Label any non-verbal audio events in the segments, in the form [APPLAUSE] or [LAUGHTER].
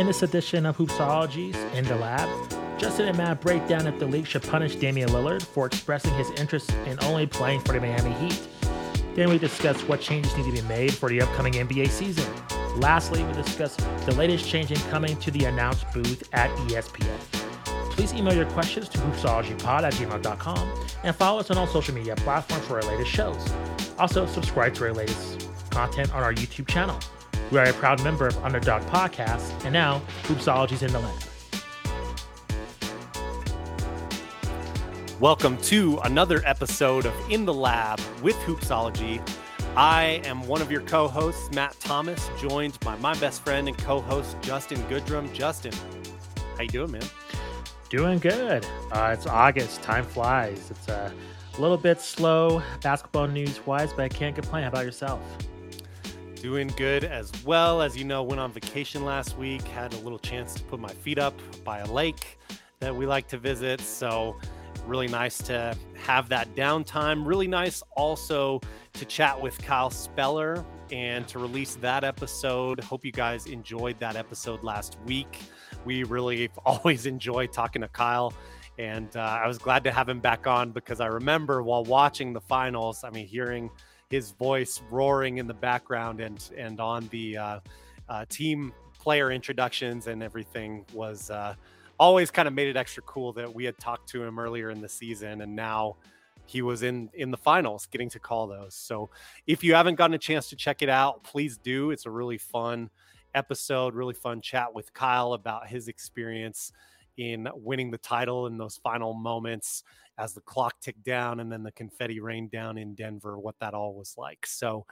In this edition of Hoopsology's in the Lab, Justin and Matt break down if the league should punish Damian Lillard for expressing his interest in only playing for the Miami Heat. Then we discuss what changes need to be made for the upcoming NBA season. Lastly, we discuss the latest change in coming to the announced booth at ESPN. Please email your questions to hoopsologypod at gmail.com and follow us on all social media platforms for our latest shows. Also, subscribe to our latest content on our YouTube channel. We are a proud member of Underdog Podcast, and now Hoopsology's in the lab. Welcome to another episode of In the Lab with Hoopsology. I am one of your co-hosts, Matt Thomas, joined by my best friend and co-host Justin Goodrum. Justin, how you doing, man? Doing good. Uh, it's August. Time flies. It's a little bit slow basketball news wise, but I can't complain. How about yourself? Doing good as well. As you know, went on vacation last week, had a little chance to put my feet up by a lake that we like to visit. So, really nice to have that downtime. Really nice also to chat with Kyle Speller and to release that episode. Hope you guys enjoyed that episode last week. We really [LAUGHS] always enjoy talking to Kyle. And uh, I was glad to have him back on because I remember while watching the finals, I mean, hearing his voice roaring in the background and and on the uh, uh, team player introductions and everything was uh, always kind of made it extra cool that we had talked to him earlier in the season and now he was in in the finals getting to call those. So if you haven't gotten a chance to check it out please do. It's a really fun episode really fun chat with kyle about his experience in winning the title in those final moments as the clock ticked down and then the confetti rained down in Denver, what that all was like. So,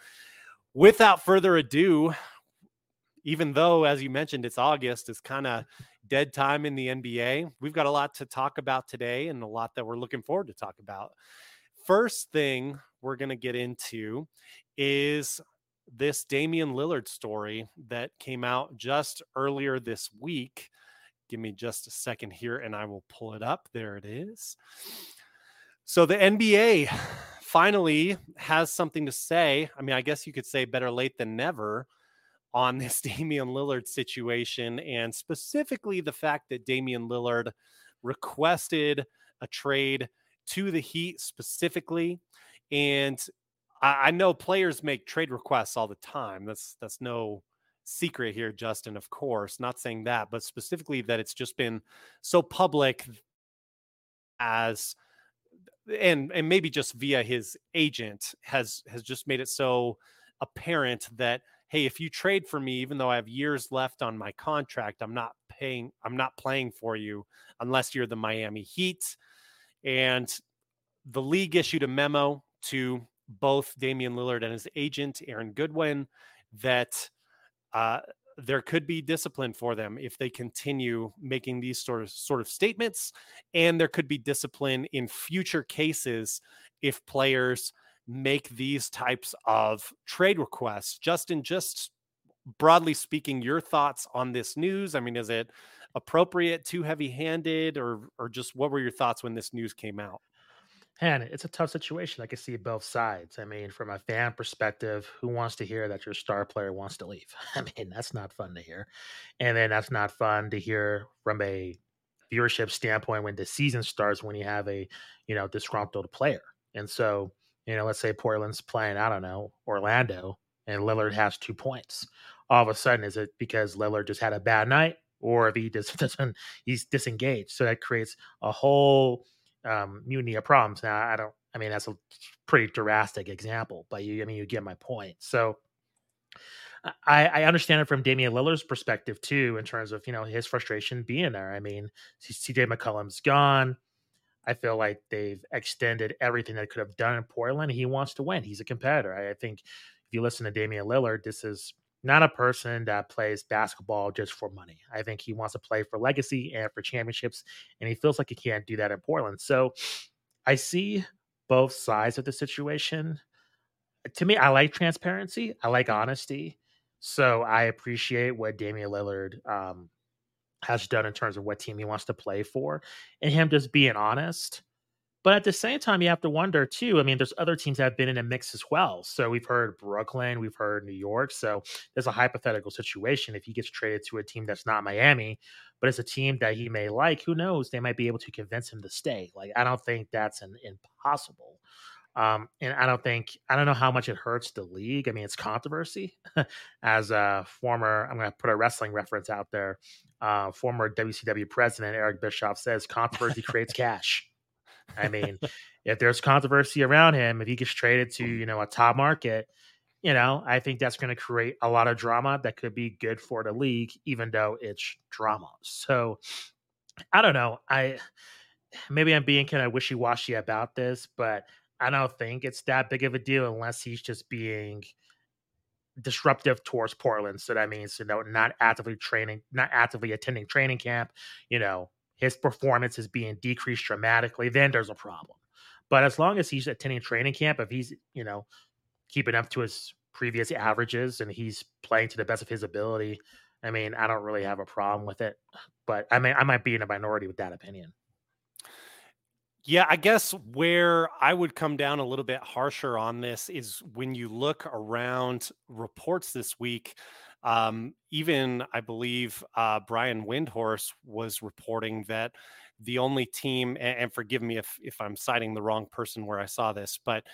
without further ado, even though, as you mentioned, it's August, it's kind of dead time in the NBA. We've got a lot to talk about today and a lot that we're looking forward to talk about. First thing we're going to get into is this Damian Lillard story that came out just earlier this week. Give me just a second here and I will pull it up. There it is. So the NBA finally has something to say. I mean, I guess you could say better late than never on this [LAUGHS] Damian Lillard situation, and specifically the fact that Damian Lillard requested a trade to the Heat specifically. And I, know players make trade requests all the time. That's that's no secret here, Justin, of course. Not saying that, but specifically that it's just been so public as and and maybe just via his agent has has just made it so apparent that hey if you trade for me even though i have years left on my contract i'm not paying i'm not playing for you unless you're the miami heat. And the league issued a memo to both damian lillard and his agent aaron goodwin that uh, there could be discipline for them if they continue making these sort of sort of statements and there could be discipline in future cases if players make these types of trade requests. Justin just broadly speaking your thoughts on this news? I mean is it appropriate too heavy handed or or just what were your thoughts when this news came out and it's a tough situation. I can see both sides. I mean, from a fan perspective, who wants to hear that your star player wants to leave? [LAUGHS] I mean, that's not fun to hear. And then that's not fun to hear from a viewership standpoint when the season starts when you have a, you know, disgruntled player. And so, you know, let's say Portland's playing, I don't know, Orlando, and Lillard has two points. All of a sudden, is it because Lillard just had a bad night, or if he just [LAUGHS] doesn't, he's disengaged? So that creates a whole um, mutiny of problems. Now, I don't. I mean, that's a pretty drastic example, but you. I mean, you get my point. So. I, I understand it from Damian Lillard's perspective too, in terms of you know his frustration being there. I mean, CJ McCollum's gone. I feel like they've extended everything that could have done in Portland. He wants to win. He's a competitor. I, I think if you listen to Damian Lillard, this is not a person that plays basketball just for money. I think he wants to play for legacy and for championships, and he feels like he can't do that in Portland. So I see both sides of the situation. To me, I like transparency, I like honesty. So I appreciate what Damian Lillard um, has done in terms of what team he wants to play for, and him just being honest But at the same time, you have to wonder too. I mean, there's other teams that have been in a mix as well. So we've heard Brooklyn, we've heard New York. So there's a hypothetical situation. If he gets traded to a team that's not Miami, but it's a team that he may like, who knows? They might be able to convince him to stay. Like, I don't think that's an impossible. Um, and I don't think I don't know how much it hurts the league. I mean, it's controversy. [LAUGHS] As a former, I'm going to put a wrestling reference out there. Uh, former WCW president Eric Bischoff says [LAUGHS] controversy creates cash. I mean, if there's controversy around him, if he gets traded to, mm. you know, a top market, you know, I think that's going to create a lot of drama that could be good for the league, even though it's drama. So I don't know. I maybe I'm being kind of wishy washy about this, but I don't think it's that big of a deal unless he's just being disruptive towards Portland. So that means, you know, not actively training, not actively attending training camp, you know, his performance is being decreased dramatically, then there's a problem. But as long as he's attending training camp, if he's, you know, keeping up to his previous averages and he's playing to the best of his ability, I mean, I don't really have a problem with it. But I mean, I might be in a minority with that opinion. Yeah, I guess where I would come down a little bit harsher on this is when you look around reports this week um, even I believe uh, Brian Windhorst was reporting that the only team, and, and, forgive me if if I'm citing the wrong person where I saw this, but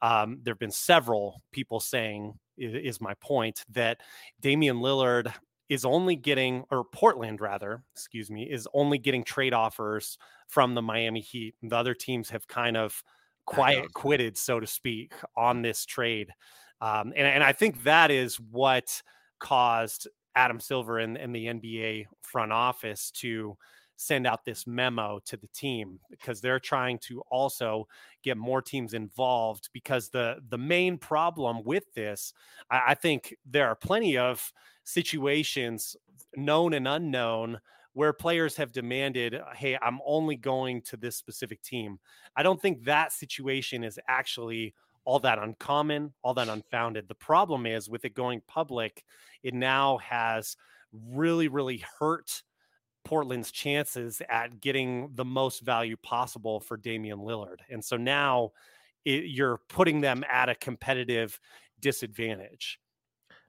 um, there have been several people saying is, is my point that Damian Lillard is only getting, or Portland rather, excuse me, is only getting trade offers from the Miami Heat. The other teams have kind of quiet quitted, so to speak, on this trade. Um, and, and I think that is what caused Adam Silver and, and the NBA front office to send out this memo to the team because they're trying to also get more teams involved because the the main problem with this I, I, think there are plenty of situations known and unknown where players have demanded hey i'm only going to this specific team. I don't think that situation is actually all that uncommon, all that unfounded. The problem is with it going public, it now has really, really hurt Portland's chances at getting the most value possible for Damian Lillard. And so now it, you're putting them at a competitive disadvantage.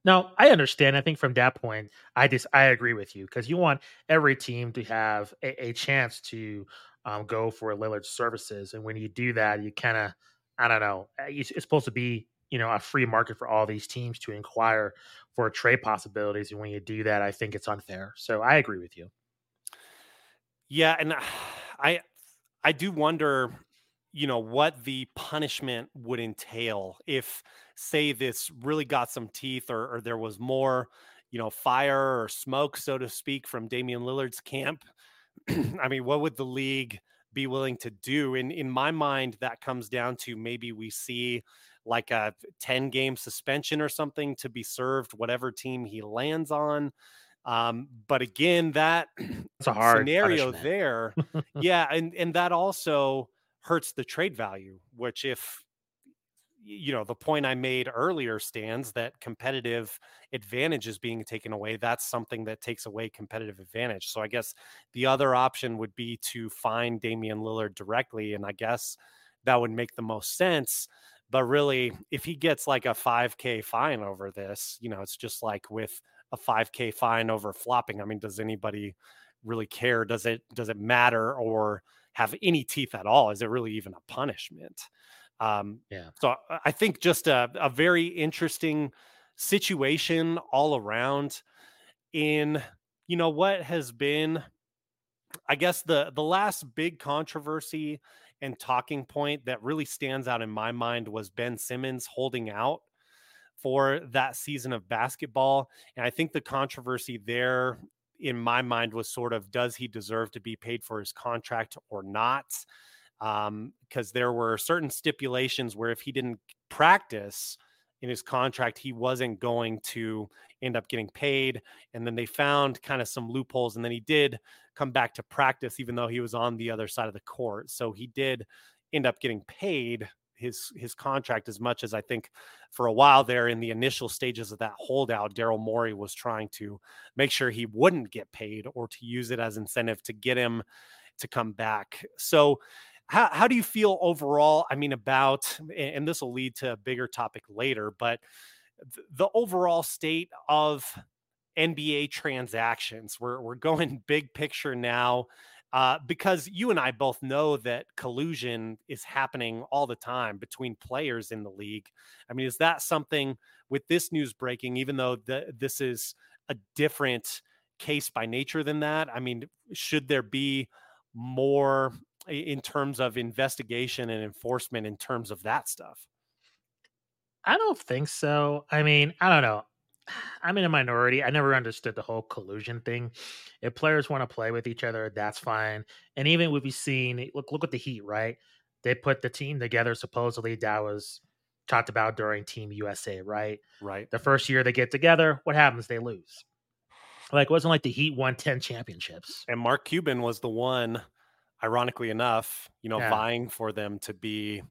Now, I understand. I think from that point, I just I agree with you because you want every team to have a, a chance to um, go for Lillard's services, and when you do that, you kind of I don't know. Uh, it's, it's supposed to be you know a free market for all these teams to inquire for trade possibilities, and when you do that, I think it's unfair. So I agree with you. Yeah, and [SIGHS] I I do wonder, you know, what the punishment would entail if, say, this really got some teeth, or, or there was more, you know, fire or smoke, so to speak, from Damian Lillard's camp. [CLEARS THROAT] I mean, what would the league? Be willing to do. And in my mind, that comes down to maybe we see like a 10 game suspension or something to be served whatever team he lands on. Um, but again, that [CLEARS THROAT] it's a hard scenario punishment. there. [LAUGHS] yeah. And, and that also hurts the trade value, which if you know the point i made earlier stands that competitive advantage is being taken away. That's something that takes away competitive advantage. So i guess the other option would be to find damian lillard directly and i guess that would make the most sense. But really if he gets like a 5k fine over this you know it's just like with a 5k fine over flopping i mean does anybody really care? Does it does it matter or have any teeth at all? Is it really even a punishment um, yeah. So I think just a, a very interesting situation all around in you know what has been i guess the the last big controversy and talking point that really stands out in my mind was ben simmons holding out for that season of basketball and i think the controversy there in my mind was sort of does he deserve to be paid for his contract or not because um, there were certain stipulations where if he didn't practice in his contract, he wasn't going to end up getting paid. And then they found kind of some loopholes, and then he did come back to practice, even though he was on the other side of the court. So he did end up getting paid his his contract as much as I think for a while there in the initial stages of that holdout, Daryl Morey was trying to make sure he wouldn't get paid or to use it as incentive to get him to come back. So how, how do you feel overall? I mean, about, and this will lead to a bigger topic later, but the overall state of NBA transactions. We're, we're going [LAUGHS] big picture now uh, because you and I both know that collusion is happening all the time between players in the league. I mean, is that something with this news breaking, even though the, this is a different case by nature than that? I mean, should there be more in terms of investigation and enforcement in terms of that stuff? I don't think so. I mean, I don't know. I'm in a minority. I never understood the whole collusion thing. If players want to play with each other, that's fine. And even we've seen look look at the Heat, right? They put the team together. Supposedly that was talked about during Team USA, right? Right. The first year they get together, what happens? They lose. Like it wasn't like the Heat won 10 championships. And Mark Cuban was the one, ironically enough, you know, yeah. vying for them to be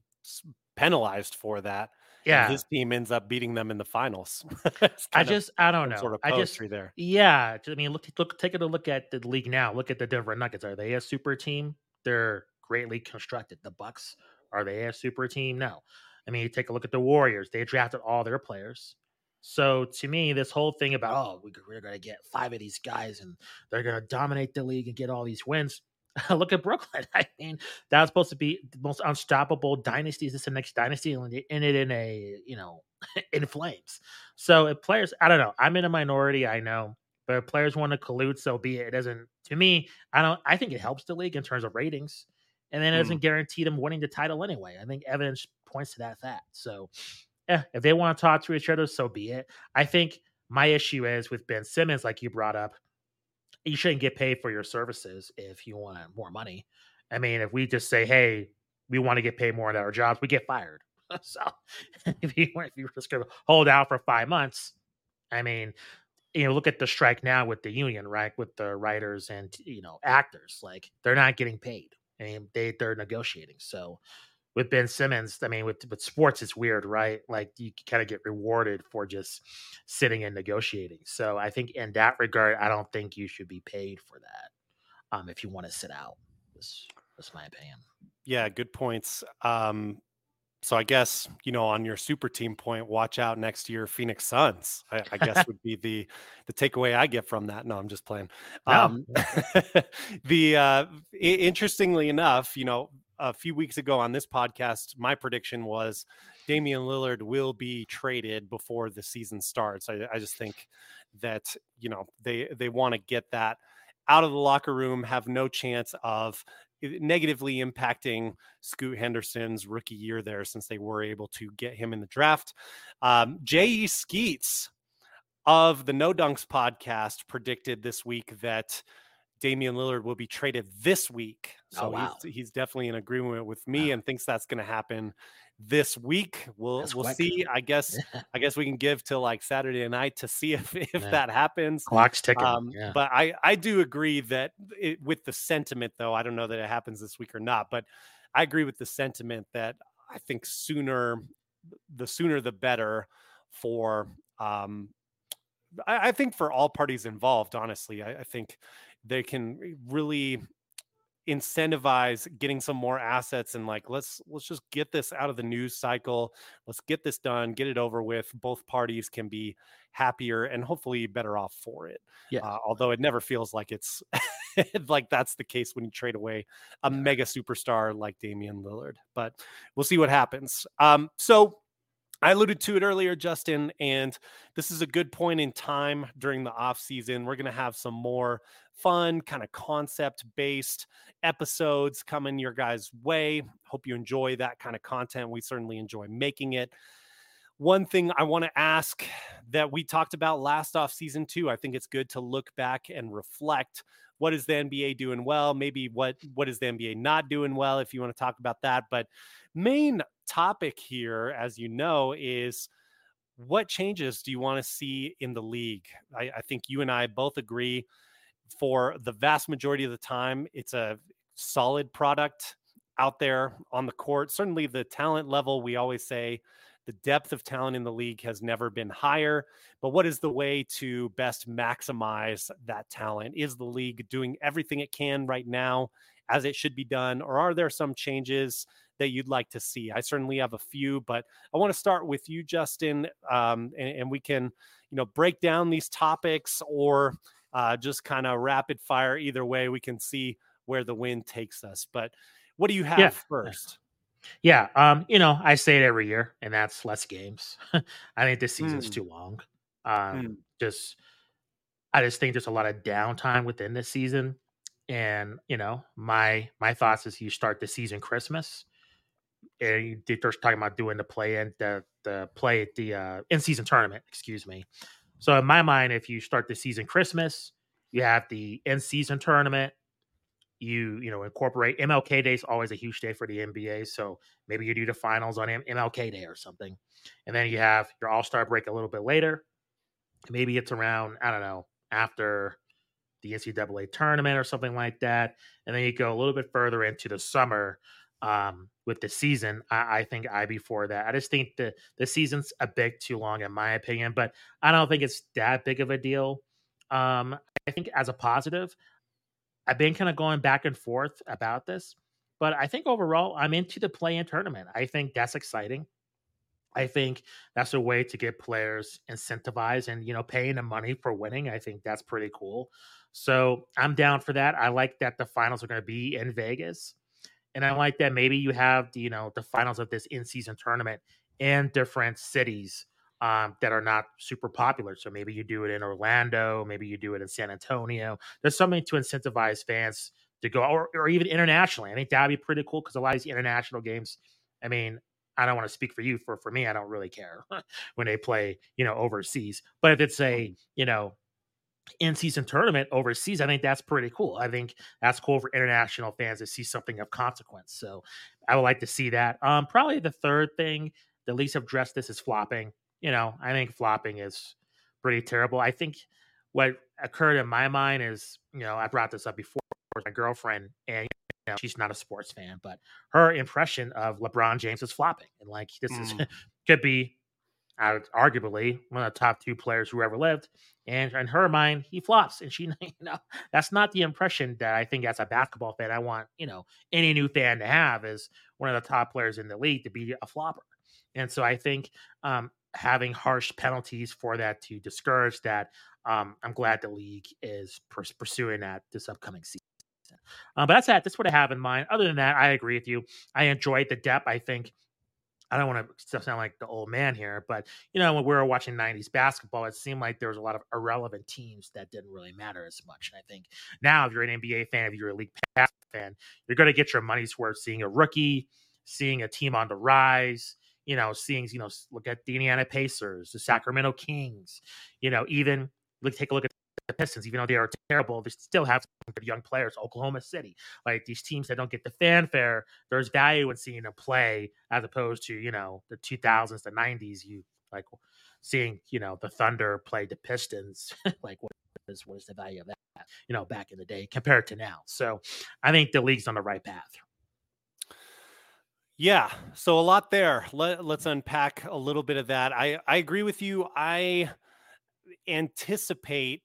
penalized for that yeah, his team ends up beating them in the finals. [LAUGHS] I just, I don't know. Sort of I just, there. Yeah, I mean, look, look, take a look at the league now. Look at the Denver Nuggets. Are they a super team? They're greatly constructed. The Bucks are they a super team? No. I mean, you take a look at the Warriors. They drafted all their players. So to me, this whole thing about oh, we're going to get five of these guys and they're going to dominate the league and get all these wins. [LAUGHS] look at Brooklyn. [LAUGHS] I mean, that was supposed to be the most unstoppable dynasty. Is this the next dynasty? And it ended in a, you know, [LAUGHS] in flames. So if players, I don't know. I'm in a minority, I know, but if players want to collude, so be it. It doesn't, to me, I don't, I think it helps the league in terms of ratings. And then it doesn't mm. guarantee them winning the title anyway. I think evidence points to that fact. So, yeah, if they want to talk to each other, so be it. I think my issue is with Ben Simmons, like you brought up you shouldn't get paid for your services if you want more money. I mean, if we just say, "Hey, we want to get paid more at our jobs," we get fired. [LAUGHS] so [LAUGHS] if you if you're just to hold out for five months, I mean, you know, look at the strike now with the union, right? With the writers and you know actors, like they're not getting paid. I mean, they they're negotiating. So with Ben Simmons, I mean, with with sports, it's weird, right? Like you kind of get rewarded for just sitting and negotiating. So I think in that regard, I don't think you should be paid for that um, if you want to sit out. That's, that's my opinion. Yeah, good points. Um, so I guess you know on your super team point, watch out next year, Phoenix Suns. I, I guess [LAUGHS] would be the the takeaway I get from that. No, I'm just playing. No. Um, [LAUGHS] the uh, interestingly enough, you know, a few weeks ago on this podcast, my prediction was Damian Lillard will be traded before the season starts. I, I just think that you know they they want to get that out of the locker room, have no chance of negatively impacting Scoot Henderson's rookie year there, since they were able to get him in the draft. Um, J.E. Skeets of the No Dunks podcast predicted this week that Damian Lillard will be traded this week. Oh, so oh, wow. he's, he's, definitely in agreement with me wow. and thinks that's going to happen this week. We'll that's we'll quick. see. I guess [LAUGHS] I guess we can give till like Saturday night to see if if yeah. that happens. Clock's ticking. Um, yeah. But I I do agree that it, with the sentiment though, I don't know that it happens this week or not, but I agree with the sentiment that I think sooner the sooner the better for um I, I think for all parties involved, honestly. I, I think they can really incentivize getting some more assets and like let's let's just get this out of the news cycle. Let's get this done get it over with. Both parties can be happier and hopefully better off for it. Yeah. Uh, although it never feels like it's [LAUGHS] like that's the case when you trade away a mega superstar like Damian Lillard but we'll see what happens. Um so I alluded to it earlier, Justin, and this is a good point in time during the off season. We're going to have some more fun, kind of concept based episodes coming your guys' way. Hope you enjoy that kind of content. We certainly enjoy making it. One thing I want to ask that we talked about last off season too, I think it's good to look back and reflect. What is the NBA doing well? Maybe what what is the NBA not doing well? If you want to talk about that, but main topic here, as you know, is what changes do you want to see in the league? I, I, think you and I both agree for the vast majority of the time, it's a solid product out there on the court. Certainly, the talent level, we always say the depth of talent in the league has never been higher. But what is the way to best maximize that talent? Is the league doing everything it can right now as it should be done, or are there some changes that you'd like to see? I certainly have a few, but I want to start with you, Justin, um, and, and, we can, you know, break down these topics or uh, just kind of rapid fire. Either way, we can see where the wind takes us. But what do you have yeah. first? Yeah, um, you know, I say it every year, and that's less games. [LAUGHS] I think this season's mm. too long. Um, mm. Just, I just think there's a lot of downtime within this season, and you know, my my thoughts is you start the season Christmas, and they're talking about doing the play in the the play at the uh, in season tournament. Excuse me. So in my mind, if you start the season Christmas, you have the in season tournament, you you know incorporate MLK Day is always a huge day for the NBA. So maybe you do the finals on MLK Day or something, and then you have your All Star break a little bit later. Maybe it's around I don't know after the NCAA tournament or something like that, and then you go a little bit further into the summer um, with the season. I, I think I before that. I just think the the season's a bit too long in my opinion, but I don't think it's that big of a deal. Um, I think as a positive, I've been kind of going back and forth about this, but I think overall I'm into the play in tournament. I think that's exciting. I think that's a way to get players incentivized and you know paying them money for winning. I think that's pretty cool. So I'm down for that. I like that the finals are going to be in Vegas, and I like that maybe you have the, you know the finals of this in season tournament in different cities um, that are not super popular. So maybe you do it in Orlando, maybe you do it in San Antonio. There's something to incentivize fans to go, or, or even internationally. I think that'd be pretty cool because a lot of these international games, I mean, I don't want to speak for you. For for me, I don't really care [LAUGHS] when they play, you know, overseas. But if it's a, you know, in season tournament overseas, I think that's pretty cool. I think that's cool for international fans to see something of consequence. So I would like to see that. Um, probably the third thing the least have addressed this is flopping you know, I think flopping is pretty terrible. I think what occurred in my mind is, you know, I brought this up before with my girlfriend, and you know, she's not a sports fan, but her impression of LeBron James is flopping, and like this mm. is [LAUGHS] could be, uh, arguably one of the top two players who ever lived. And in her mind, he flops, and she, [LAUGHS] you know, that's not the impression that I think as a basketball fan I want, you know, any new fan to have is one of the top players in the league to be a flopper. And so I think um, having harsh penalties for that to discourage that. Um, I'm glad the league is pursuing that this upcoming season. Um, but that's that. That's what I have in mind. Other than that, I agree with you. I enjoyed the depth. I think I don't want to sound like the old man here, but you know, when we were watching 90s basketball, it seemed like there was a lot of irrelevant teams that didn't really matter as much. And I think now, if you're an NBA fan, if you're a league pass [LAUGHS] fan, you're going to get your money's worth seeing a rookie, seeing a team on the rise, you know, seeing, you know, look at the Indiana Pacers, the Sacramento Kings, you know, even look, take a look at the Pistons, even though they are terrible, they still have some good young players. Oklahoma City, like these teams that don't get the fanfare, there's value in seeing them play as opposed to, you know, the 2000s, the 90s, you like seeing, you know, the Thunder play the Pistons. [LAUGHS] like, what is, what is the value of that, you know, back in the day compared to now? So I think the league's on the right path. Yeah, so a lot there. Let, let's unpack a little bit of that. I I agree with you. I anticipate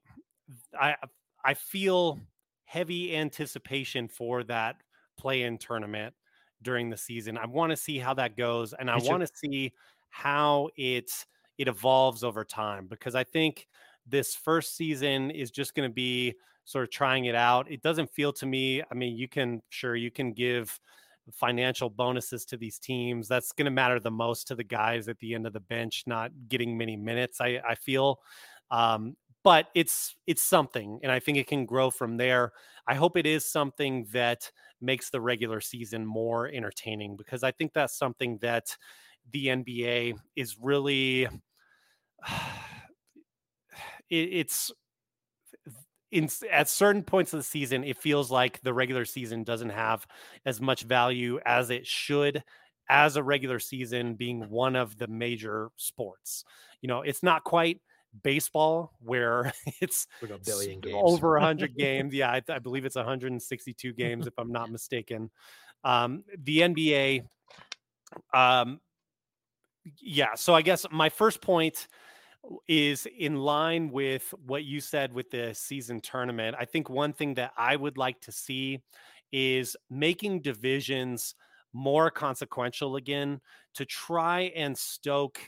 I I feel heavy anticipation for that play-in tournament during the season. I want to see how that goes and I want to see how it it evolves over time because I think this first season is just going to be sort of trying it out. It doesn't feel to me, I mean, you can sure you can give financial bonuses to these teams. That's going to matter the most to the guys at the end of the bench, not getting many minutes. I, I feel, um, but it's it's something, and I think it can grow from there. I hope it is something that makes the regular season more entertaining because I think that's something that the NBA is really. [SIGHS] It, it's in at certain points of the season, it feels like the regular season doesn't have as much value as it should as a regular season being one of the major sports. You know, it's not quite baseball where [LAUGHS] it's a billion games. over 100 [LAUGHS] games. Yeah, I, I, believe it's 162 games if I'm not mistaken. Um, the NBA um yeah, so I guess my first point is in line with what you said with the season tournament. I think one thing that I would like to see is making divisions more consequential again to try and stoke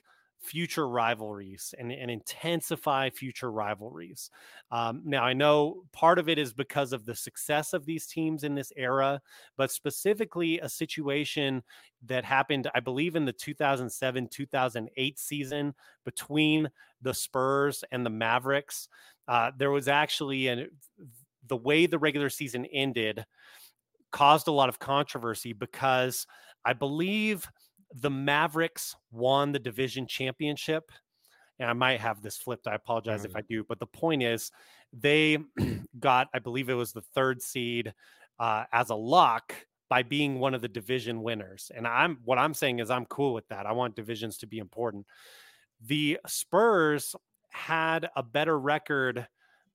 future rivalries and, and intensify future rivalries. Um, now, I know part of it is because of the success of these teams in this era, but specifically a situation that happened, I believe, in the 2007 2008 season between the Spurs and the Mavericks. Uh, there was actually an, the way the regular season ended caused a lot of controversy because I believe the Mavericks won the division championship. And I might have this flipped. I apologize mm-hmm. if I do. But the point is, they [CLEARS THROAT] got, I believe it was the third seed uh, as a lock by being one of the division winners. And I'm what I'm saying is I'm cool with that. I want divisions to be important. The Spurs had a better record,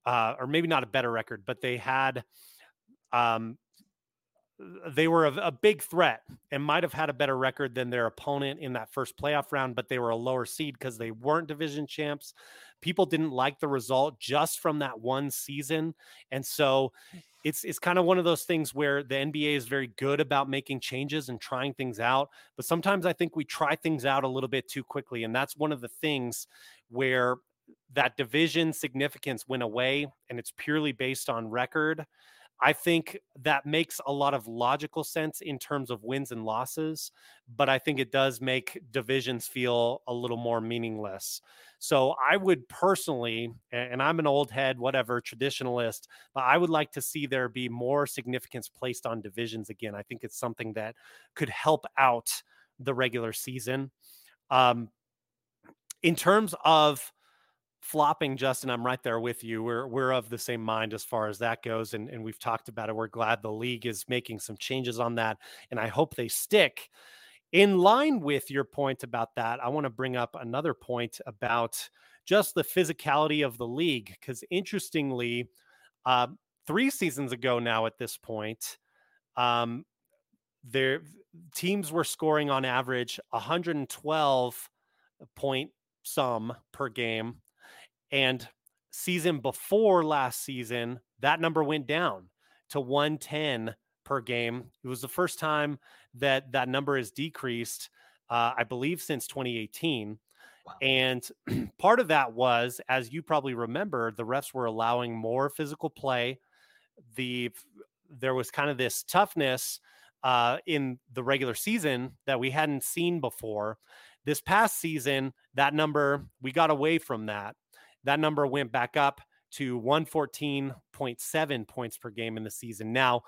uh, or maybe not a better record, but they had um, Uh, they were a, a, big threat and might have had a better record than their opponent in that first playoff round, but they were a lower seed because they weren't division champs. People didn't like the result just from that one season. And so it's it's kind of one of those things where the NBA is very good about making changes and trying things out, but sometimes I think we try things out a little bit too quickly. And that's one of the things where that division significance went away and it's purely based on record I think that makes a lot of logical sense in terms of wins and losses, but I think it does make divisions feel a little more meaningless. So I would personally, and I'm an old head, whatever, traditionalist, but I would like to see there be more significance placed on divisions again. I think it's something that could help out the regular season. Um, in terms of flopping, Justin, I'm right there with you. We're we're of the same mind as far as that goes, and and we've talked about it. We're glad the league is making some changes on that, and I hope they stick. In line with your point about that, I want to bring up another point about just the physicality of the league, because interestingly, uh, three seasons ago now at this point, um, their teams were scoring on average 112 point some per game and season before last season, that number went down to 110 per game. It was the first time that that number has decreased, uh, I believe, since 2018. Wow. And [CLEARS THROAT] part of that was, as you probably remember, the refs were allowing more physical play. The there was kind of this toughness uh, in the regular season that we hadn't seen before. This past season, that number we got away from that, that number went back up to 114.7 points per game in the season. Now,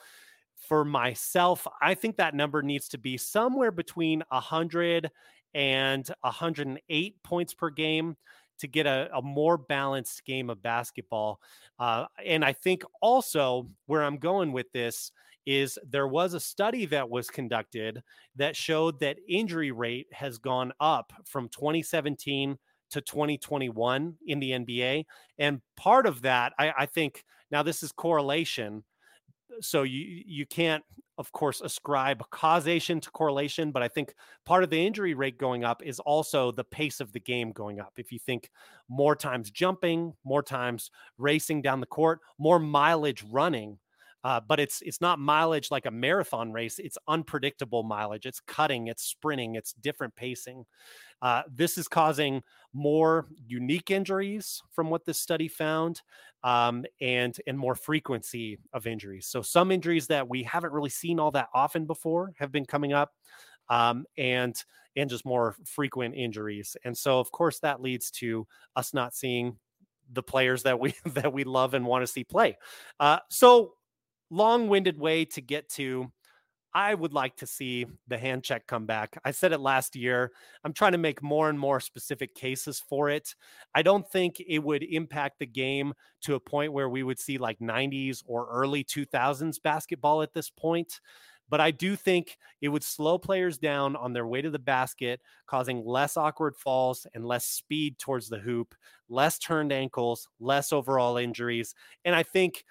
for myself, I think that number needs to be somewhere between 100 and 108 points per game to get a, a more balanced game of basketball. Uh, and I think also where I'm going with this is there was a study that was conducted that showed that injury rate has gone up from 2017 to 2021 in the NBA. And part of that, I, I think, now this is correlation. So you you can't, of course, ascribe causation to correlation, but I think part of the injury rate going up is also the pace of the game going up. If you think more times jumping, more times racing down the court, more mileage running, uh, but it's it's not mileage like a marathon race. It's unpredictable mileage. It's cutting. It's sprinting. It's different pacing. Uh, this is causing more unique injuries from what this study found, um, and and more frequency of injuries. So some injuries that we haven't really seen all that often before have been coming up, um, and and just more frequent injuries. And so of course that leads to us not seeing the players that we [LAUGHS] that we love and want to see play. Uh, so long-winded way to get to I would like to see the hand check come back. I said it last year. I'm trying to make more and more specific cases for it. I don't think it would impact the game to a point where we would see like 90s or early 2000s basketball at this point. But I do think it would slow players down on their way to the basket, causing less awkward falls and less speed towards the hoop, less turned ankles, less overall injuries. And I think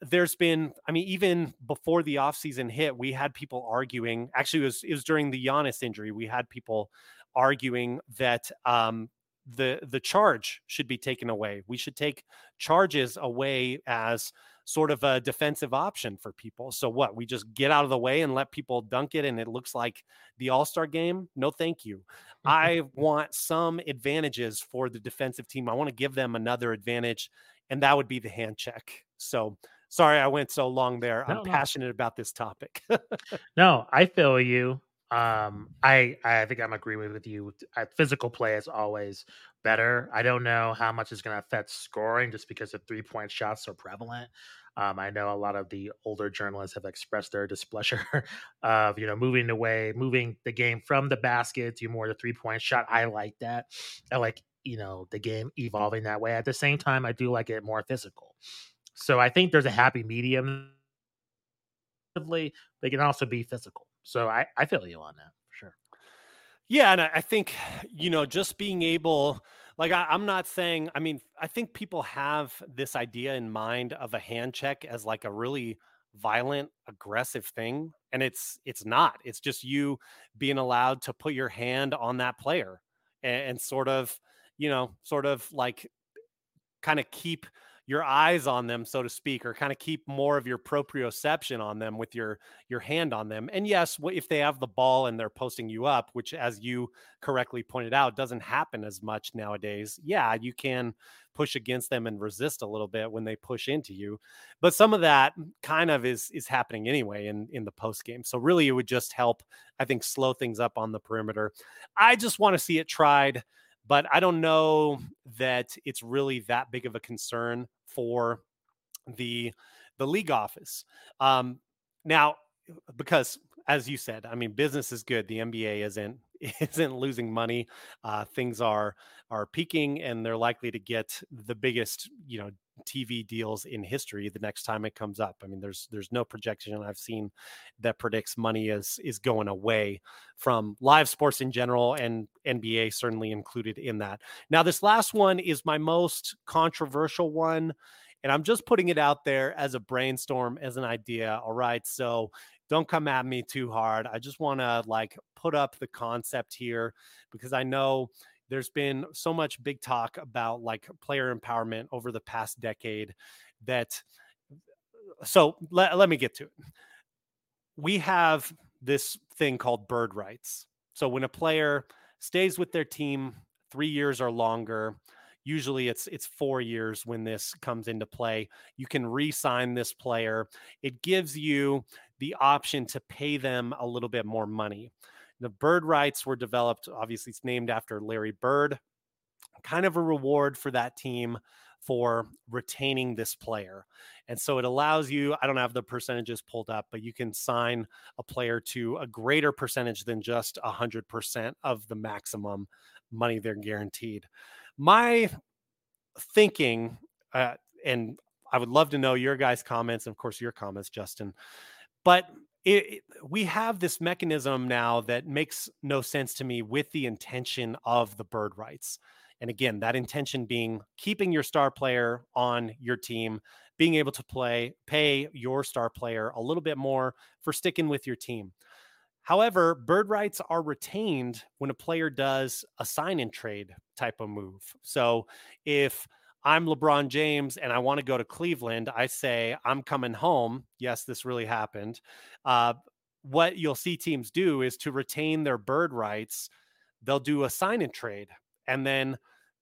there's been, I mean, even before the offseason hit, we had people arguing. Actually, it was it was during the Giannis injury. We had people arguing that um, the the charge should be taken away. We should take charges away as sort of a defensive option for people. So what? We just get out of the way and let people dunk it and it looks like the All-Star game? No, thank you. I [LAUGHS] want some advantages for the defensive team. I want to give them another advantage and that would be the hand check. So sorry I went so long there. No, I'm no. passionate about this topic. [LAUGHS] no, I feel you. Um, I I think I'm agreeing with you. Physical play is always better. I don't know how much is going to affect scoring just because the three point shots are prevalent. Um, I know a lot of the older journalists have expressed their displeasure [LAUGHS] of you know moving away, moving the game from the basket to more the three point shot. I like that. I like you know the game evolving that way. At the same time, I do like it more physical. So I think there's a happy medium. They can also be physical. So I, I feel you on that for sure. Yeah, and I think you know just being able, like I, I'm not saying. I mean, I think people have this idea in mind of a hand check as like a really violent aggressive thing and it's it's not it's just you being allowed to put your hand on that player and, and sort of you know sort of like kind of keep your eyes on them, so to speak, or kind of keep more of your proprioception on them with your your hand on them. And yes, if they have the ball and they're posting you up, which, as you correctly pointed out, doesn't happen as much nowadays. Yeah, you can push against them and resist a little bit when they push into you, but some of that kind of is is happening anyway in in the post game. So really, it would just help, I think, slow things up on the perimeter. I just want to see it tried but I don't know that it's really that big of a concern for the the league office. Um, now, because as you said, I mean, business is good. The NBA isn't [LAUGHS] isn't losing money. Uh, things are are peaking, and they're likely to get the biggest, you know, TV deals in history the next time it comes up. I mean, there's there's no projection I've seen that predicts money is is going away from live sports in general and NBA certainly included in that. Now, this last one is my most controversial one. And I'm just putting it out there as a brainstorm, as an idea. All right. So don't come at me too hard. I just want to like put up the concept here because I know there's been so much big talk about like player empowerment over the past decade that so let, let me get to it. We have this thing called bird rights. So when a player stays with their team three years or longer usually it's it's four years when this comes into play you can re-sign this player. It gives you the option to pay them a little bit more money the bird rights were developed, obviously, it's named after Larry Bird, kind of a reward for that team for retaining this player. And so it allows you, I don't have the percentages pulled up, but you can sign a player to a greater percentage than just 100% of the maximum money they're guaranteed. My thinking, uh, and I would love to know your guys' comments, and of course, your comments, Justin. But it, we have this mechanism now that makes no sense to me with the intention of the bird rights. And again, that intention being keeping your star player on your team, being able to play, pay your star player a little bit more for sticking with your team. However, bird rights are retained when a player does a sign and trade type of move. So if I'm LeBron James and I want to go to Cleveland, I say, I'm coming home. Yes, this really happened. Uh, what you'll see teams do is to retain their bird rights, they'll do a sign and trade and then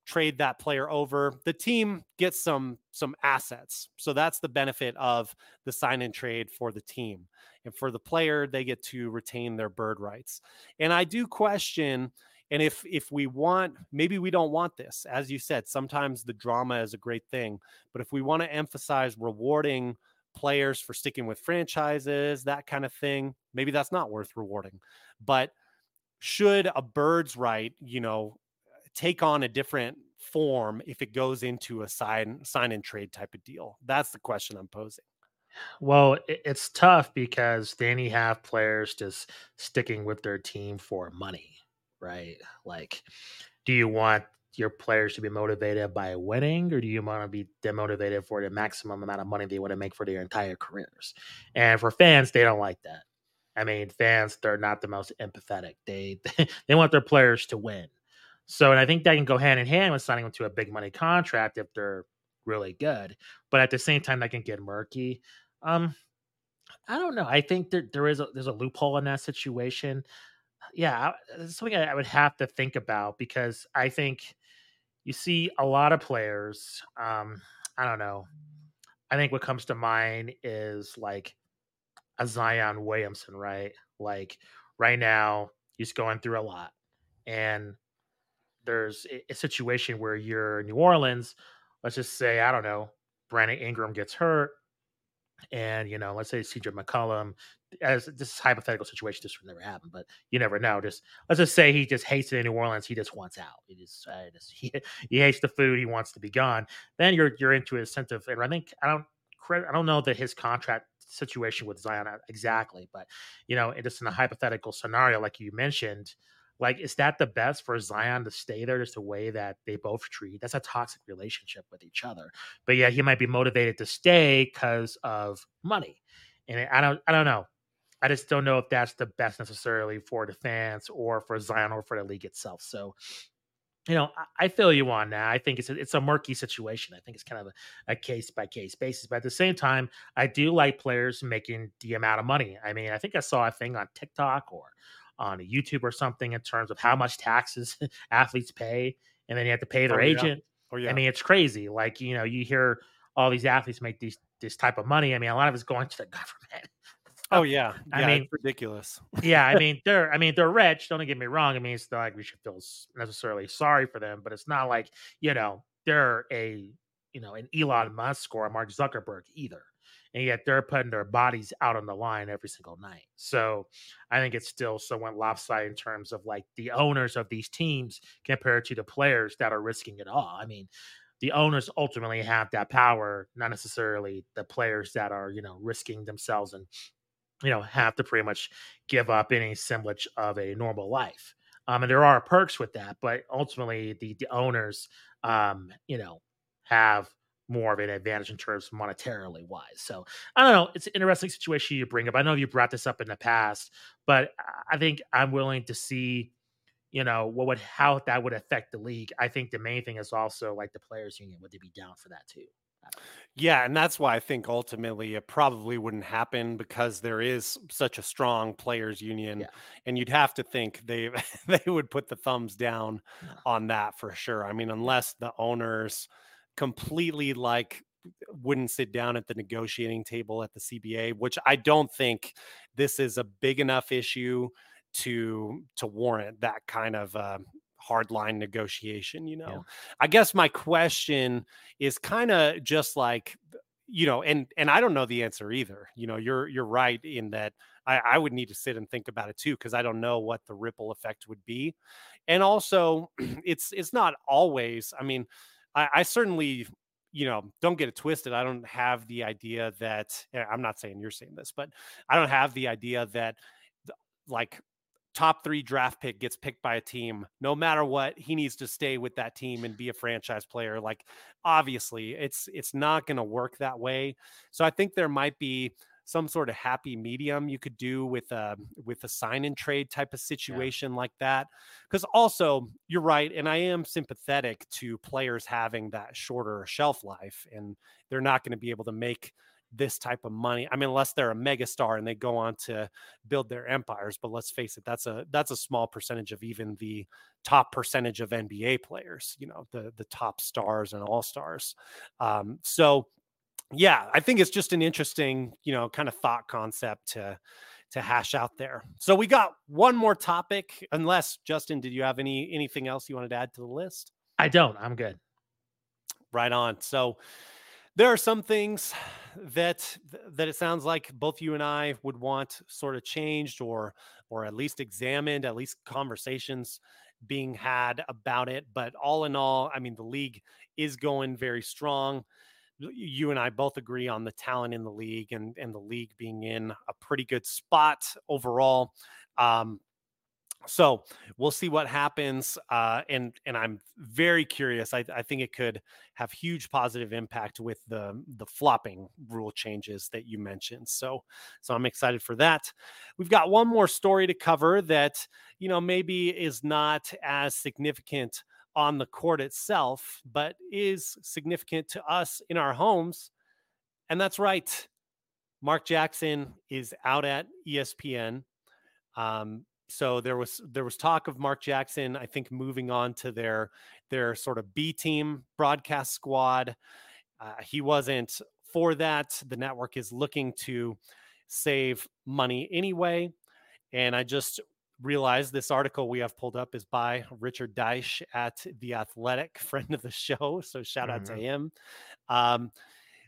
trade that player over. The team gets some some assets. So that's the benefit of the sign and trade for the team. And for the player, they get to retain their bird rights. And I do question and if if we want, maybe we don't want this. As you said, sometimes the drama is a great thing. But if we want to emphasize rewarding players for sticking with franchises, that kind of thing, maybe that's not worth rewarding. But should a bird's right, you know, take on a different form if it goes into a sign sign and trade type of deal? That's the question I'm posing. Well, it's tough because then you have players just sticking with their team for money right? Like, do you want your players to be motivated by winning, or do you want to be demotivated for the maximum amount of money they want to make for their entire careers? And for fans, they don't like that. I mean, fans, they're not the most empathetic. They [LAUGHS] they want their players to win. So, and I think that can go hand in hand with signing them to a big money contract if they're really good. But at the same time, that can get murky. Um, I don't know. I think that there is a, there's a loophole in that situation. Yeah, it's something I, would have to think about because I think you see a lot of players. Um, I don't know. I think what comes to mind is like a Zion Williamson, right? Like right now, he's going through a lot. And there's a, a situation where you're New Orleans, let's just say, I don't know, Brandon Ingram gets hurt, and you know, let's say CJ McCollum, as this is hypothetical situation, this would never happen, but you never know. Just let's just say he just hates it in New Orleans. He just wants out. He just, uh, just [LAUGHS] he, he hates the food. He wants to be gone. Then you're you're into a incentive, and I think I don't I don't know that his contract situation with Zion uh, exactly, but you know, just in a hypothetical scenario, like you mentioned, like, is that the best for Zion to stay there just the way that they both treat? That's a toxic relationship with each other. But yeah, he might be motivated to stay because of money. And I don't I don't know. I just don't know if that's the best necessarily for the fans or for Zion or for the league itself. So you know, I, I feel you on that. I think it's a, it's a murky situation. I think it's kind of a, a case by case basis. But at the same time, I do like players making the amount of money. I mean, I think I saw a thing on TikTok or on YouTube or something in terms of how much taxes [LAUGHS] athletes pay, and then you have to pay their oh, agent. Oh, yeah. Oh, yeah. I mean, it's crazy. Like you know, you hear all these athletes make these this type of money. I mean, a lot of it's going to the [LAUGHS] government. Oh yeah, [LAUGHS] I yeah, mean, ridiculous. yeah, I mean, they're I mean they're rich. Don't get me wrong. I mean, it's not like we should feel necessarily sorry for them, but it's not like you know they're a you know an Elon Musk or a Mark Zuckerberg either, and yet they're putting their bodies out on the line every single night. So I think it's still somewhat lopsided in terms of like the owners of these teams compared to the players that are risking it all. I mean, the owners ultimately have that power, not necessarily the players that are, you know, risking themselves and you know, have to pretty much give up any semblance of a normal life. Um, and there are perks with that, but ultimately the, the owners, um, you know, have more of an advantage in terms monetarily wise. So I don't know. It's an interesting situation you bring up. I know you brought this up in the past, but I think I'm willing to see, you know, what would how that would affect the league. I think the main thing is also like the players union. Would they be down for that too? Yeah, and that's why I think ultimately it probably wouldn't happen because there is such a strong players union, yeah. and you'd have to think they [LAUGHS] they would put the thumbs down yeah. on that for sure. I mean, unless the owners completely like wouldn't sit down at the negotiating table at the CBA, which I don't think this is a big enough issue to to warrant that kind of uh, hardline negotiation you know? Yeah. i guess my question is kind of just like you know and and i don't know the answer either you know? You're you're right in that i i would need to sit and think about it too because i don't know what the ripple effect would be. And also [CLEARS THROAT] it's it's not always i mean i i certainly you know, don't get it twisted. I don't have the idea that I'm not saying you're saying this, but I don't have the idea that like top three draft pick gets picked by a team, no matter what, he needs to stay with that team and be a franchise player. Like obviously, it's it's not going to work that way. So I think there might be some sort of happy medium you could do with a with a sign and trade type of situation yeah. like that because also you're right and i am sympathetic to players having that shorter shelf life and they're not going to be able to make this type of money. I mean, unless they're a megastar and they go on to build their empires. But let's face it, that's a that's a small percentage of even the top percentage of NBA players. You know, the the top stars and all stars. Um, so, yeah, I think it's just an interesting, you know, kind of thought concept to to hash out there. So we got one more topic. Unless Justin, did you have any anything else you wanted to add to the list? I don't. I'm good. Right on. So there are some things that that it sounds like both you and I would want sort of changed or or at least examined, at least conversations being had about it. But all in all, I mean, the league is going very strong. You and I both agree on the talent in the league and, and the league being in a pretty good spot overall. Um, so we'll see what happens uh, and and i'm very curious I, I, think it could have huge positive impact with the the flopping rule changes that you mentioned so so i'm excited for that we've got one more story to cover that you know maybe is not as significant on the court itself but is significant to us in our homes and that's right mark jackson is out at espn um, so there was there was talk of Mark Jackson, I think, moving on to their their sort of B team broadcast squad. Uh, he wasn't for that. The network is looking to save money anyway, and I just realized this article we have pulled up is by Richard Deitsch at the Athletic, [LAUGHS] friend of the show. So shout mm-hmm. out to mm-hmm. him. Um,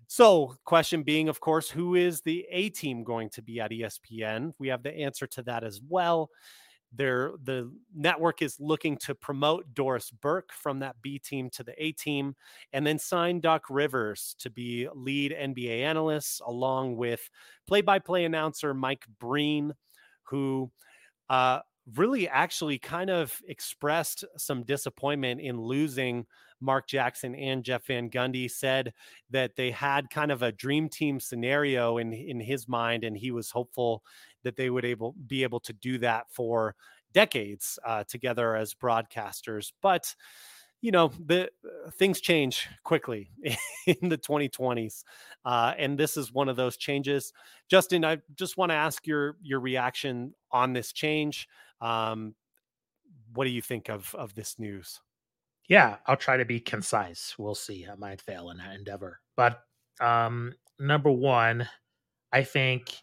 so, question being, of course, who is the A team going to be at ESPN? We have the answer to that as well. There, the network is looking to promote Doris Burke from that B team to the A team, and then sign Doc Rivers to be lead NBA analyst, along with play-by-play announcer Mike Breen, who uh, really actually kind of expressed some disappointment in losing Mark Jackson and Jeff Van Gundy said that they had kind of a dream team scenario in in his mind, and he was hopeful that they would able be able to do that for decades uh, together as broadcasters. But you know the uh, things change quickly [LAUGHS] in the 2020s uh, and this is one of those changes justin i just want to ask your your reaction on this change um, what do you think of of this news yeah, I'll try to be concise. We'll see. I might fail in that endeavor. But um, number one, I think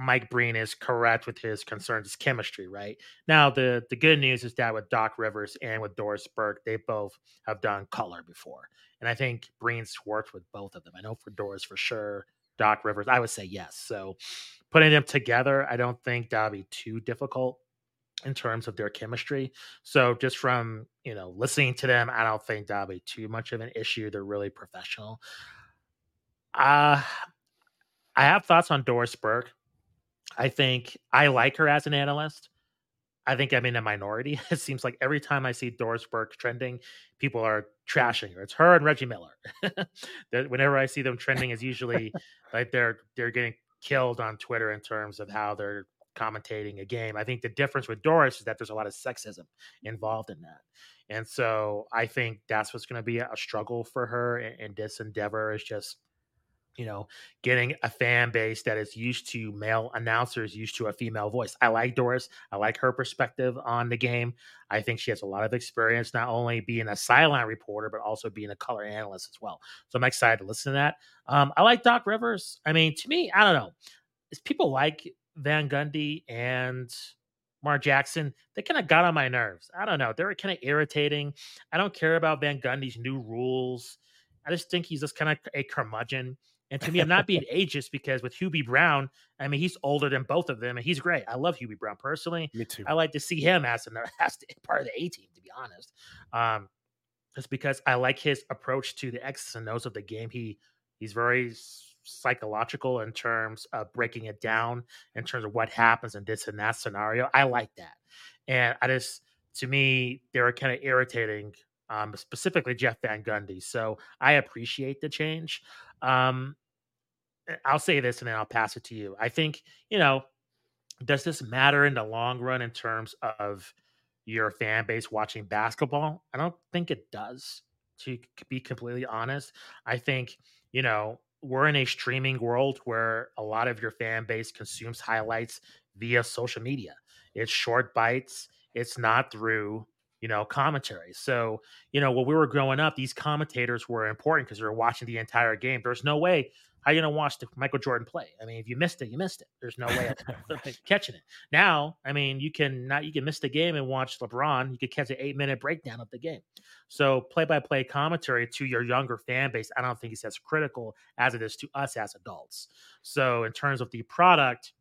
Mike Breen is correct with his concerns, his chemistry, right? Now, the the good news is that with Doc Rivers and with Doris Burke, they both have done color before. And I think Breen's worked with both of them. I know for Doris for sure, Doc Rivers, I would say yes. So putting them together, I don't think that'll be too difficult in terms of their chemistry. So just from you know listening to them, I don't think that'll be too much of an issue. They're really professional. Uh I have thoughts on Doris Burke. I think I like her as an analyst. I think I'm in a minority. [LAUGHS] It seems like every time I see Doris Burke trending, people are mm. trashing her. It's her and Reggie Miller. [LAUGHS] Whenever I see them trending, is usually [LAUGHS] like they're they're getting killed on Twitter in terms of how they're commentating a game. I think the difference with Doris is that there's a lot of sexism involved in that. And so I think that's what's going to be a struggle for her in, in this endeavor is just you know, getting a fan base that is used to male announcers, used to a female voice. I like Doris. I like her perspective on the game. I think she has a lot of experience, not only being a sideline reporter, but also being a color analyst as well. So I'm excited to listen to that. Um, I like Doc Rivers. I mean, to me, I don't know. Is people like Van Gundy and Mark Jackson, they kind of got on my nerves. I don't know. They're kind of irritating. I don't care about Van Gundy's new rules. I just think he's just kind of a curmudgeon. And to me, I'm not being ageist because with Hubie Brown, I mean, he's older than both of them, and he's great. I love Hubie Brown personally. Me too. I like to see him as, an, [LAUGHS] as part of the A team, to be honest. Um, just because I like his approach to the X's and O's of the game. He he's very psychological in terms of breaking it down in terms of what happens in this and that scenario. I like that. And I just, to me, they were kind of irritating, um, specifically Jeff Van Gundy. So I appreciate the change. Um, Eh, I'll say this and then I'll pass it to you. I think, you know, does this matter in the long run in terms of your fan base watching basketball? I don't think it does, to be completely honest. I think, you know, we're in a streaming world where a lot of your fan base consumes highlights via social media. It's short bites. It's not through you know commentary. So you know when we were growing up, these commentators were important because we were watching the entire game. There's no way how you gonna watch the Michael Jordan play? I mean, if you missed it, you missed it. There's no way of [LAUGHS] catching it. Now, I mean, you can not you can miss the game and watch LeBron. You could catch an eight minute breakdown of the game. So play by play commentary to your younger fan base, I don't think it's as critical as it is to us as adults. So in terms of the product,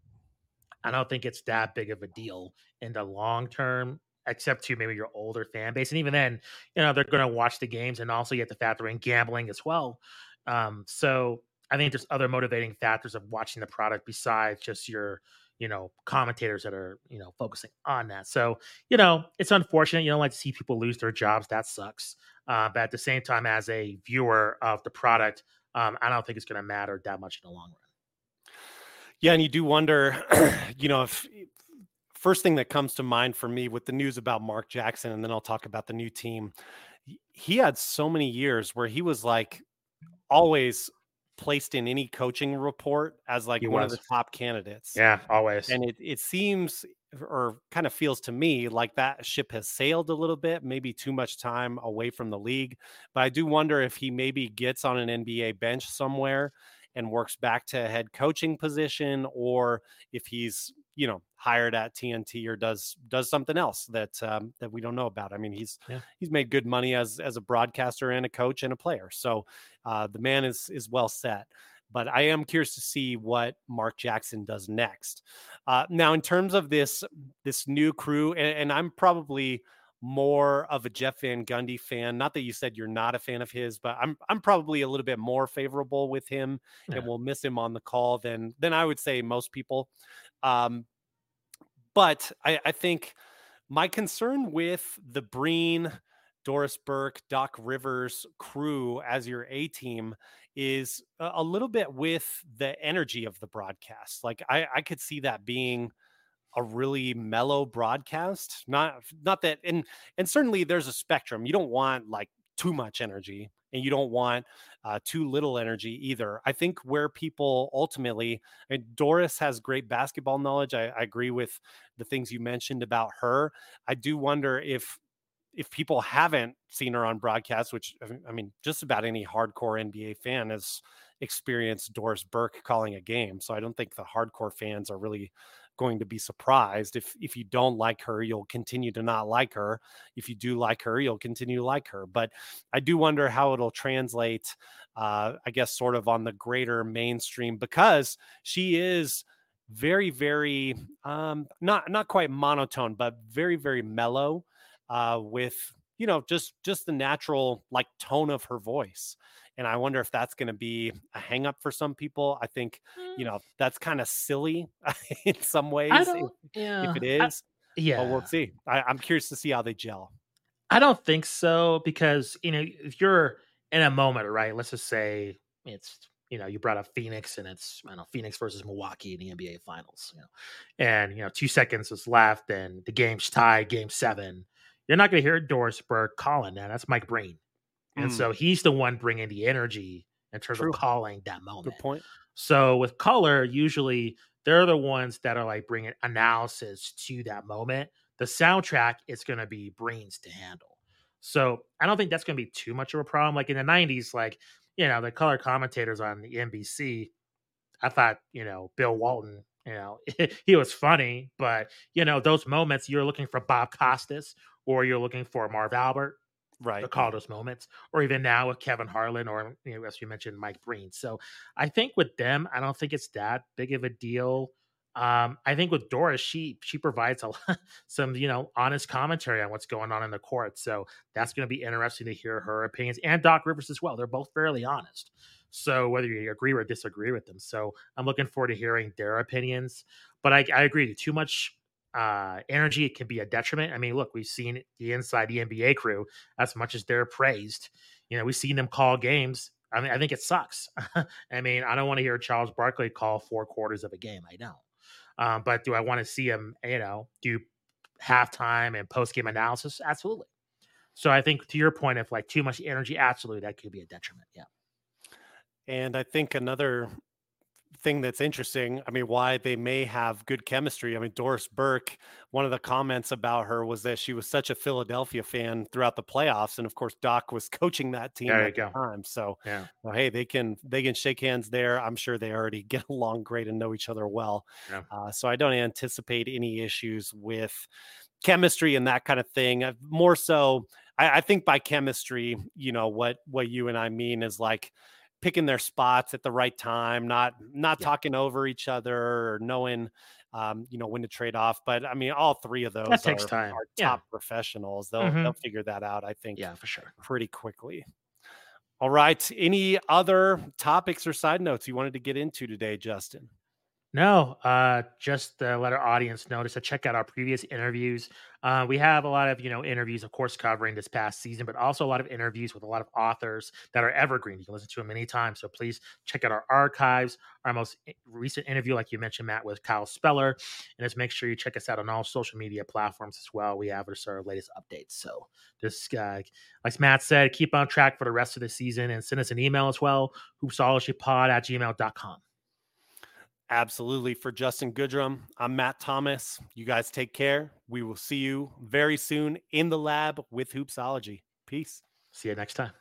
I don't think it's that big of a deal in the long term except to maybe your older fan base. And even then, you know, they're going to watch the games and also you have to factor in gambling as well. Um, so I think there's other motivating factors of watching the product besides just your you know, commentators that are, you know, focusing on that. So, you know, it's unfortunate. You don't like to see people lose their jobs. That sucks. Uh, but at the same time, as a viewer of the product, um, I don't think it's going to matter that much in the long run. Yeah, and you do wonder, [CLEARS THROAT] you know, if first thing that comes to mind for me with the news about Mark Jackson, and then I'll talk about the new team. He had so many years where he was like always placed in any coaching report as like he one was. of the top candidates. Yeah, always. And it it seems or kind of feels to me like that ship has sailed a little bit, maybe too much time away from the league. But I do wonder if he maybe gets on an NBA bench somewhere and works back to a head coaching position or if he's you know hired at TNT or does does something else that um, that we don't know about. I mean, he's yeah. he's made good money as as a broadcaster and a coach and a player. So uh, the man is is well set. But I am curious to see what Mark Jackson does next. Uh, now, in terms of this this new crew, and, and I'm probably more of a Jeff Van Gundy fan. Not that you said you're not a fan of his, but I'm I'm probably a little bit more favorable with him, yeah. and we'll miss him on the call than than I would say most people. Um, but I, I think my concern with the Breen, Doris Burke, Doc Rivers crew as your A team is a little bit with the energy of the broadcast. Like I, I could see that being a really mellow broadcast. Not not that and and certainly there's a spectrum. You don't want like too much energy and you don't want uh, too little energy either. I think where people ultimately, Doris has great basketball knowledge. I, I agree with the things you mentioned about her. I do wonder if if people haven't seen her on broadcast, which I mean, just about any hardcore NBA fan has experienced Doris Burke calling a game. So I don't think the hardcore fans are really going to be surprised. If if you don't like her you'll continue to not like her. If you do like her you'll continue to like her. But i do wonder how it'll translate uh i guess sort of on the greater mainstream because she is very very um not not quite monotone but very very mellow uh with you know just just the natural like tone of her voice and I wonder if that's going to be a hangup for some people. I think, you mm. know, that's kind of silly [LAUGHS] in some ways. If, yeah. if, it is. I, yeah. But we'll see. I, I'm curious to see how they gel. I don't think so because, you know, if you're in a moment, right? Let's just say it's you know, you brought up Phoenix and it's, I don't know, Phoenix versus Milwaukee in the NBA finals, you know, and, you know, two seconds is left and the game's tied, game seven. You're not going to hear Doris Burke calling that. That's Mike Breen. And mm. so he's the one bringing the energy in terms True. of calling that moment. Good point. So with color, usually they're the ones that are like bringing analysis to that moment. The soundtrack is going to be Breen's to handle. So I don't think that's going to be too much of a problem. Like in the 90s, like, you know, the color commentators on the NBC, I thought, you know, Bill Walton, you know, [LAUGHS] he was funny, but, you know, those moments you're looking for Bob Costas or you're looking for Marv Albert right to call moments or even now with kevin harlan or you know, as you mentioned mike breen so i think with them i don't think it's that big of a deal um, I think with Doris, she she provides a [LAUGHS] some you know honest commentary on what's going on in the court. So that's going to be interesting to hear her opinions and Doc Rivers as well. They're both fairly honest. So whether you agree or disagree with them, so I'm looking forward to hearing their opinions. But I, I agree, too much uh, energy, it can be a detriment. I mean, look, we've seen the inside the NBA crew as much as they're praised. You know, we've seen them call games. I mean, I think it sucks. [LAUGHS] I mean, I don't want to hear Charles Barkley call four quarters of a game. I don't. Um, but do I want to see him, you know, do halftime and post game analysis? Absolutely. So I think to your point, if like too much energy, absolutely, that could be a detriment. Yeah. And I think another thing that's interesting. I mean, why they may have good chemistry. I mean, Doris Burke, one of the comments about her was that she was such a Philadelphia fan throughout the playoffs, and of course, Doc was [LAUGHS] coaching that team there at the time. So, yeah. well, hey, they can they can shake hands there. I'm sure they already [LAUGHS] get along great and know each other well. Yeah. Uh, so I don't anticipate any issues with chemistry and that kind of thing. Uh, more so, I, I think by chemistry, you know what what you and I mean is like picking their spots at the right time, not not yeah. talking over each other or knowing um, you know, when to trade off. But I mean, all three of those that takes are, time. are top yeah. professionals. They'll mm-hmm. they'll figure that out, I think. Yeah, for sure. Pretty quickly. All right. Any other topics or side notes you wanted to get into today, Justin? No, uh, just to let our audience know to check out our previous interviews. Uh, we have a lot of you know interviews, of course, covering this past season, but also a lot of interviews with a lot of authors that are evergreen. You can listen to them anytime. So please check out our archives. Our most recent interview, like you mentioned, Matt, with Kyle Speller, and just make sure you check us out on all social media platforms as well. We have our latest updates. So just uh, like Matt said, keep on track for the rest of the season and send us an email as well, hoopsologypod at gmail.com. Absolutely. For Justin Goodrum, I'm Matt Thomas. You guys take care. We will see you very soon in the lab with Hoopsology. Peace. See you next time.